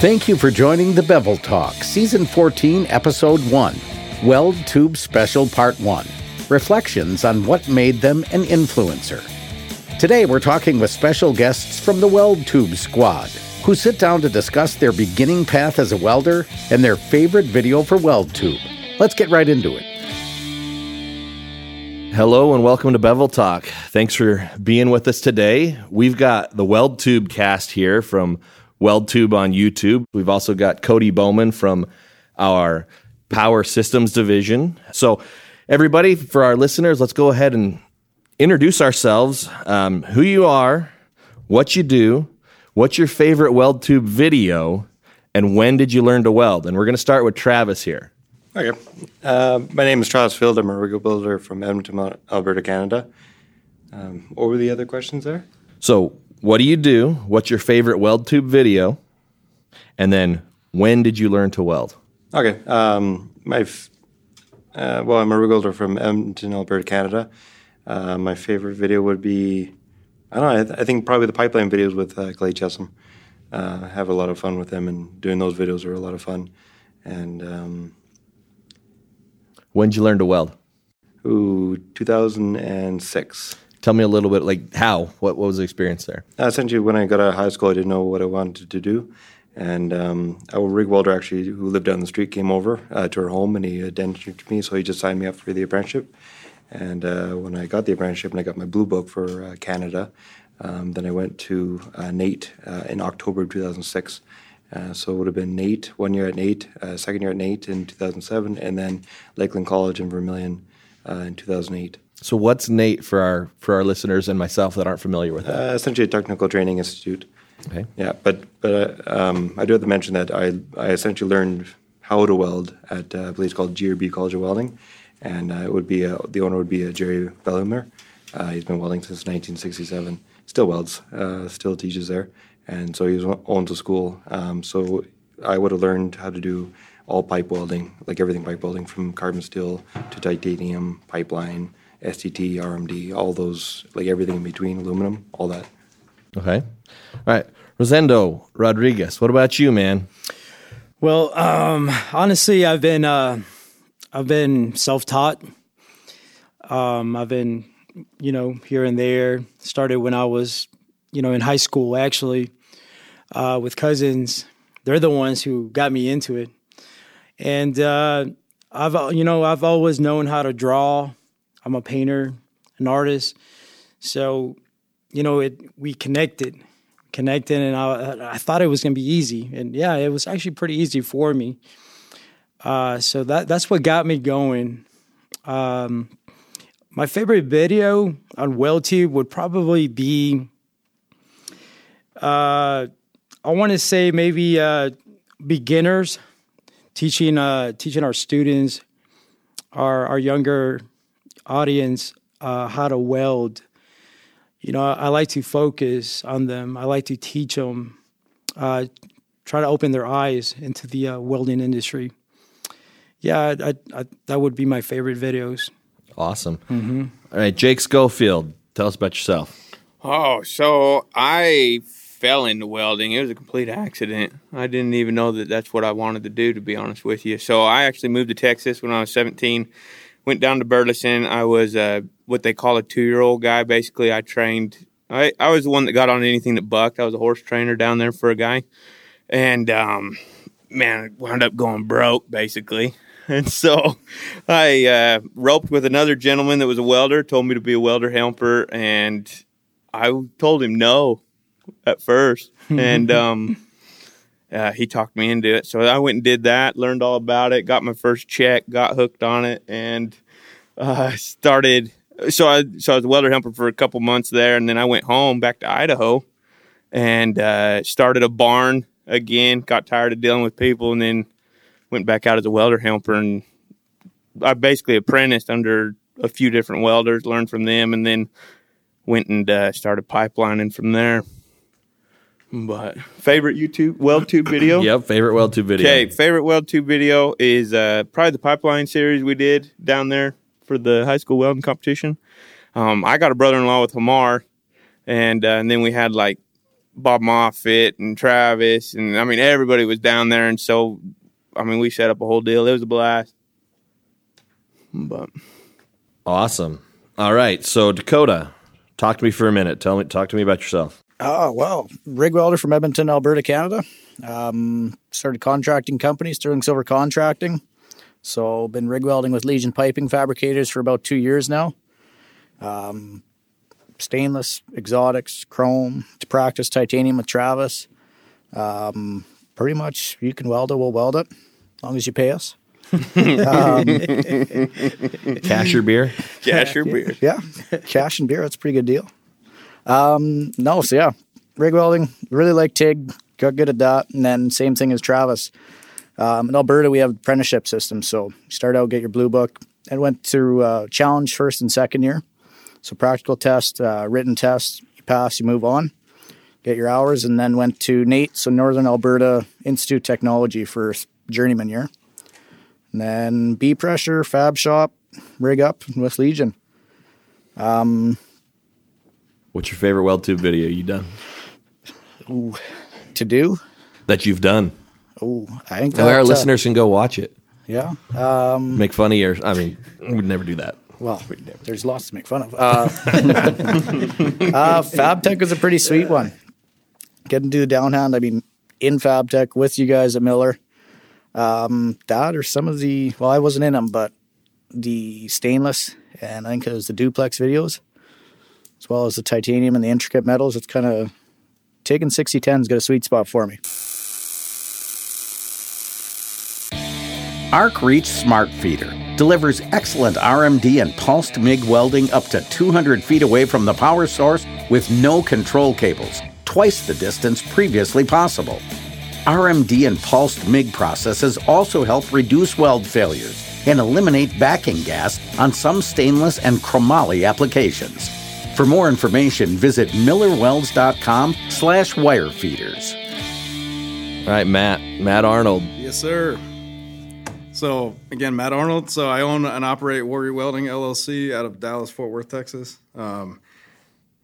Thank you for joining the Bevel Talk, Season 14, Episode 1, Weld Tube Special Part 1 Reflections on What Made Them an Influencer. Today, we're talking with special guests from the Weld Tube Squad, who sit down to discuss their beginning path as a welder and their favorite video for Weld Tube. Let's get right into it. Hello and welcome to Bevel Talk. Thanks for being with us today. We've got the Weld Tube cast here from Weld Tube on YouTube. We've also got Cody Bowman from our Power Systems division. So, everybody, for our listeners, let's go ahead and introduce ourselves, um, who you are, what you do, what's your favorite WeldTube video, and when did you learn to weld? And we're going to start with Travis here. Okay. Uh, my name is Travis Field. I'm a rig builder from Edmonton, Alberta, Canada. Um, what were the other questions there? So, what do you do? What's your favorite weld tube video? And then, when did you learn to weld? Okay. Um, my f- uh, well, I'm a rig builder from Edmonton, Alberta, Canada. Uh, my favorite video would be, I don't know, I, th- I think probably the pipeline videos with uh, Clay Chessum. Uh, I have a lot of fun with them, and doing those videos are a lot of fun. And um, When did you learn to weld? ooh, 2006. Tell me a little bit, like how? What, what was the experience there? Uh, essentially, when I got out of high school, I didn't know what I wanted to do. And um, a rig welder actually, who lived down the street, came over uh, to our home and he identified me. So he just signed me up for the apprenticeship. And uh, when I got the apprenticeship and I got my blue book for uh, Canada, um, then I went to uh, NAIT uh, in October of 2006. Uh, so it would have been NAIT, one year at NAIT, uh, second year at NAIT in 2007, and then Lakeland College in Vermilion uh, in 2008. So, what's NAIT for our for our listeners and myself that aren't familiar with that? Uh, essentially a technical training institute. Okay. Yeah, but but uh, um, I do have to mention that I I essentially learned how to weld at uh, I believe it's called GRB College of Welding, and uh, it would be uh, the owner would be Jerry Bellumer. Uh, he's been welding since 1967. Still welds, uh, still teaches there, and so he was, owns a school. Um, so I would have learned how to do all pipe welding, like everything pipe welding, from carbon steel to titanium, pipeline, STT, RMD, all those, like everything in between, aluminum, all that. Okay. All right. Rosendo Rodriguez, what about you, man? Well, um, honestly, I've been uh, I've been self taught. Um, I've been, you know, here and there. Started when I was, you know, in high school. Actually, uh, with cousins, they're the ones who got me into it. And uh, I've, you know, I've always known how to draw. I'm a painter, an artist. So, you know, it we connected connected and I, I thought it was going to be easy. And yeah it was actually pretty easy for me. Uh, so that that's what got me going. Um, my favorite video on WeldTube would probably be uh, I want to say maybe uh, beginners teaching uh, teaching our students our our younger audience uh, how to weld you know, I, I, like to focus on them. I like to teach them, uh, try to open their eyes into the uh, welding industry. Yeah, I, I, that would be my favorite videos. Awesome. Mm-hmm. All right, Jake Schofield, tell us about yourself. Oh, so I fell into welding. It was a complete accident. I didn't even know that that's what I wanted to do, to be honest with you. So I actually moved to Texas when I was 17 went down to Burleson. I was uh, what they call a two year old guy. Basically, I trained. I, I was the one that got on anything that bucked. I was a horse trainer down there for a guy, and um, man, I wound up going broke basically. And so I uh, roped with another gentleman that was a welder. Told me to be a welder helper, and I told him no at first, and um, uh, he talked me into it. So I went and did that, learned all about it, got my first check, got hooked on it, and uh, started. So I so I was a welder helper for a couple months there, and then I went home back to Idaho, and uh, started a barn again. Got tired of dealing with people, and then went back out as a welder helper, and I basically apprenticed under a few different welders, learned from them, and then went and uh, started pipelining from there. But favorite YouTube WeldTube video? Yep, favorite WeldTube video. Okay, favorite WeldTube video is uh, probably the pipeline series we did down there for the high school welding competition. Um, I got a brother-in-law with Hamar, and uh, and then we had like Bob Moffitt and Travis, and I mean everybody was down there, and so I mean we set up a whole deal. It was a blast. But Awesome. All right. So Dakota, talk to me for a minute. Tell me, talk to me about yourself. Oh, well, rig welder from Edmonton, Alberta, Canada. Um, started contracting company, Sterling Silver Contracting. So, been rig welding with Legion Piping Fabricators for about two years now. Um, stainless, exotics, chrome, to practice titanium with Travis. Um, pretty much, you can weld it, we'll weld it, as long as you pay us. Cash your beer. cash your beer. Yeah, cash and beer, that's a pretty good deal. Um, no, so yeah, rig welding, really like TIG, got good at that. And then same thing as Travis. Um, in Alberta, we have apprenticeship system. So start out, get your blue book, and went through uh, challenge first and second year. So practical test, uh, written test, you pass, you move on, get your hours, and then went to NAIT, so Northern Alberta Institute Technology for journeyman year. And then B pressure, fab shop, rig up with Legion. What's your favorite weld tube video you done To do? that you've done? Oh, I think our uh, listeners can go watch it. Yeah. Um, Make fun of your. I mean, we'd never do that. well, there's lots to make fun of. Uh, uh, FabTech is a pretty sweet one. Getting to do the downhand. I mean, in FabTech with you guys at Miller. Um, that or some of the. Well, I wasn't in them, but the stainless and I think it was the duplex videos, as well as the titanium and the intricate metals. It's kind of taking 6010's got a sweet spot for me. ArcReach Smart Feeder delivers excellent RMD and pulsed MIG welding up to 200 feet away from the power source with no control cables, twice the distance previously possible. RMD and pulsed MIG processes also help reduce weld failures and eliminate backing gas on some stainless and chromoly applications. For more information, visit millerwelds.com slash wire feeders. All right, Matt. Matt Arnold. Yes, sir. So again, Matt Arnold. So I own and operate Warrior Welding LLC out of Dallas, Fort Worth, Texas. Um,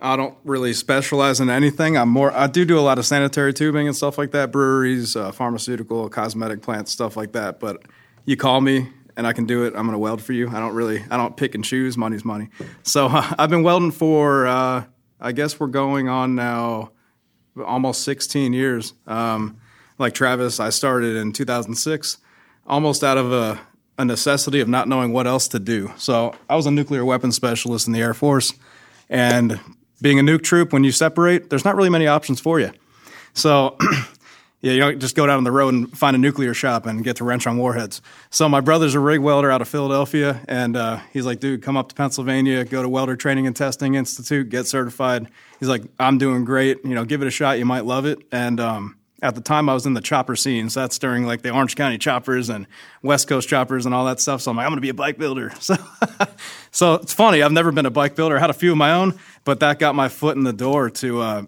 I don't really specialize in anything. I'm more. I do do a lot of sanitary tubing and stuff like that, breweries, uh, pharmaceutical, cosmetic plants, stuff like that. But you call me and I can do it. I'm going to weld for you. I don't really. I don't pick and choose. Money's money. So uh, I've been welding for. Uh, I guess we're going on now almost 16 years. Um, like Travis, I started in 2006, almost out of a, a necessity of not knowing what else to do. So I was a nuclear weapons specialist in the Air Force, and being a nuke troop, when you separate, there's not really many options for you. So yeah, you just go down the road and find a nuclear shop and get to wrench on warheads. So my brother's a rig welder out of Philadelphia, and uh, he's like, dude, come up to Pennsylvania, go to Welder Training and Testing Institute, get certified. He's like, I'm doing great. You know, give it a shot. You might love it. And um, at the time, I was in the chopper scene. So that's during like the Orange County choppers and West Coast choppers and all that stuff. So I'm like, I'm going to be a bike builder. So, so it's funny. I've never been a bike builder. I had a few of my own, but that got my foot in the door to uh,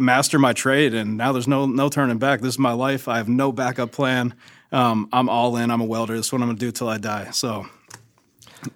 master my trade. And now there's no no turning back. This is my life. I have no backup plan. Um, I'm all in. I'm a welder. This is what I'm going to do till I die. So,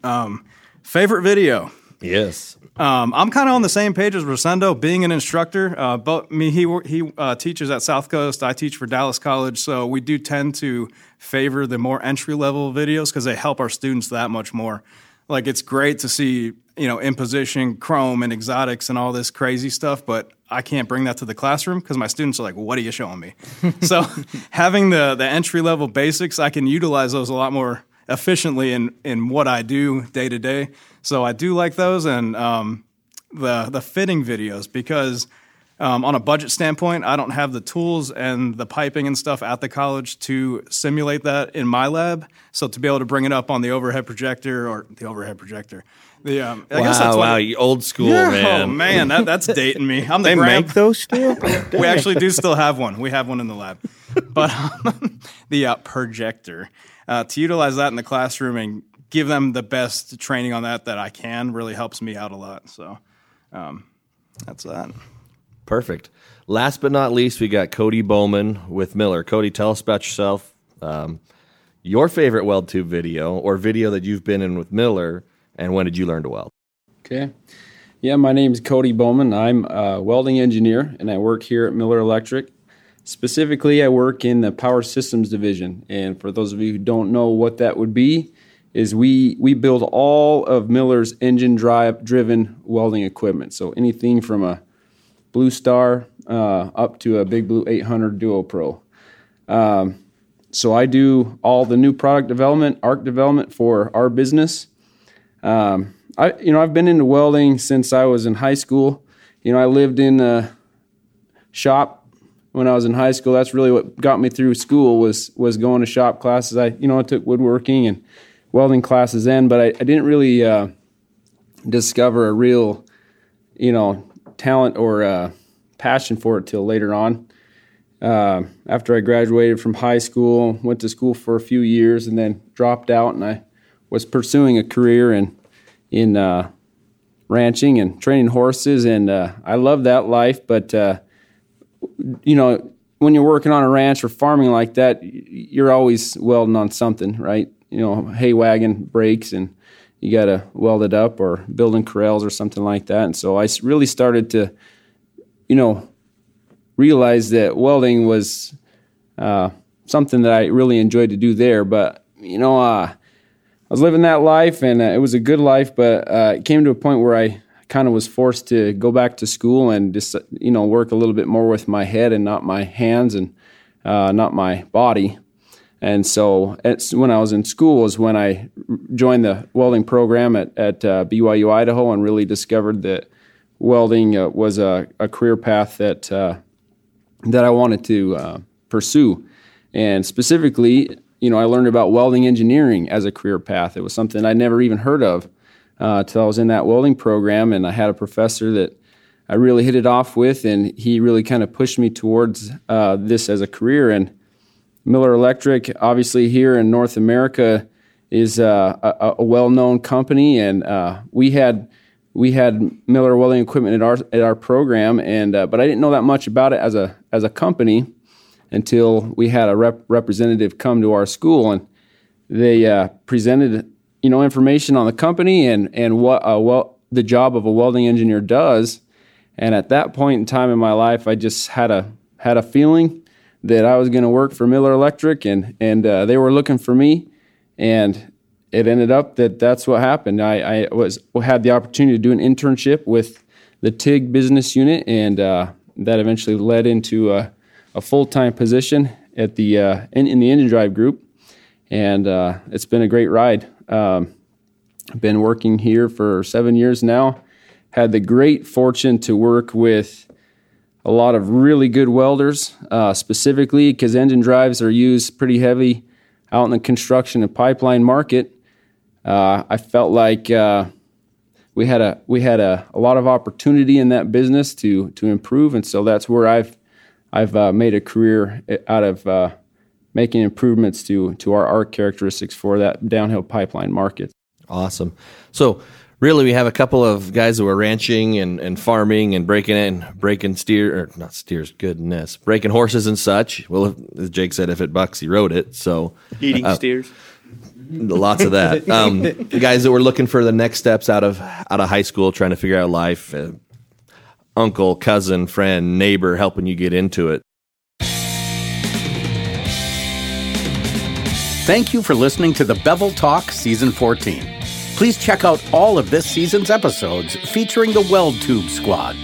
um, favorite video. Yes. Um, I'm kind of on the same page as Rosendo, being an instructor. Uh, but me, he he uh, teaches at South Coast. I teach for Dallas College, so we do tend to favor the more entry level videos because they help our students that much more. Like it's great to see you know imposition, chrome, and exotics and all this crazy stuff, but I can't bring that to the classroom because my students are like, "What are you showing me?" so having the the entry level basics, I can utilize those a lot more efficiently in in what I do day to day. So I do like those and um, the the fitting videos because um, on a budget standpoint, I don't have the tools and the piping and stuff at the college to simulate that in my lab. So to be able to bring it up on the overhead projector or the overhead projector, the um, I guess wow, that's what wow, it- old school yeah, man. Oh man, that, that's dating me. I'm the They make those still? we actually do still have one. We have one in the lab, but um, the uh, projector uh, to utilize that in the classroom and give them the best training on that that I can really helps me out a lot. So um, that's that. Perfect. Last but not least, we got Cody Bowman with Miller. Cody, tell us about yourself. Um, your favorite weld tube video or video that you've been in with Miller, and when did you learn to weld? Okay. Yeah, my name is Cody Bowman. I'm a welding engineer and I work here at Miller Electric. Specifically, I work in the Power Systems Division. And for those of you who don't know what that would be, is we we build all of Miller's engine drive driven welding equipment. So anything from a Blue Star uh, up to a Big Blue 800 Duo Pro. Um, so I do all the new product development, ARC development for our business. Um, I you know I've been into welding since I was in high school. You know I lived in a shop when I was in high school. That's really what got me through school was was going to shop classes. I you know I took woodworking and welding classes then, but I, I didn't really uh, discover a real you know talent or uh, passion for it till later on. Uh, after I graduated from high school, went to school for a few years, and then dropped out, and I was pursuing a career in in uh, ranching and training horses, and uh, I love that life. But uh, you know, when you're working on a ranch or farming like that, you're always welding on something, right? You know, hay wagon breaks, and you got to weld it up, or building corrals or something like that. And so I really started to, you know, realize that welding was uh, something that I really enjoyed to do there. But you know, uh, I was living that life, and uh, it was a good life. But uh, it came to a point where I kind of was forced to go back to school and just you know work a little bit more with my head and not my hands and uh, not my body. And so when I was in school is when I joined the welding program at, at uh, BYU Idaho and really discovered that welding uh, was a, a, career path that uh, that I wanted to uh, pursue. And specifically, you know, I learned about welding engineering as a career path. It was something I'd never even heard of until uh, I was in that welding program, and I had a professor that I really hit it off with, and he really kind of pushed me towards uh, this as a career. And Miller Electric, obviously here in North America, is uh, a, a, well-known company, and uh, we had we had Miller Welding Equipment at our at our program, and uh, but I didn't know that much about it as a as a company until we had a rep- representative come to our school. And they uh, presented you know information on the company and and what well the job of a welding engineer does. And at that point in time in my life I just had a had a feeling that I was going to work for Miller Electric and and uh, they were looking for me and it ended up that that's what happened I, I was had the opportunity to do an internship with the TIG business unit and uh, that eventually led into a a full time position at the uh, in, in, the engine drive group, and uh, it's been a great ride. Um, been working here for seven years now. Had the great fortune to work with a lot of really good welders, uh, specifically because engine drives are used pretty heavy out in the construction and pipeline market. Uh, I felt like uh, we had a we had a, a lot of opportunity in that business to to improve, and so that's where I've I've uh, made a career out of uh, making improvements to to our ARC characteristics for that downhill pipeline market. Awesome. So really, we have a couple of guys who are ranching and, and farming and breaking in, breaking steer or not steers, goodness, breaking horses and such. Well, if, as Jake said, if it bucks, he rode it. So eating uh, steers. Lots of that. Um, the guys that were looking for the next steps out of out of high school, trying to figure out life, uh, uncle, cousin, friend, neighbor helping you get into it. Thank you for listening to the Bevel Talk Season 14. Please check out all of this season's episodes featuring the Weld Tube Squad.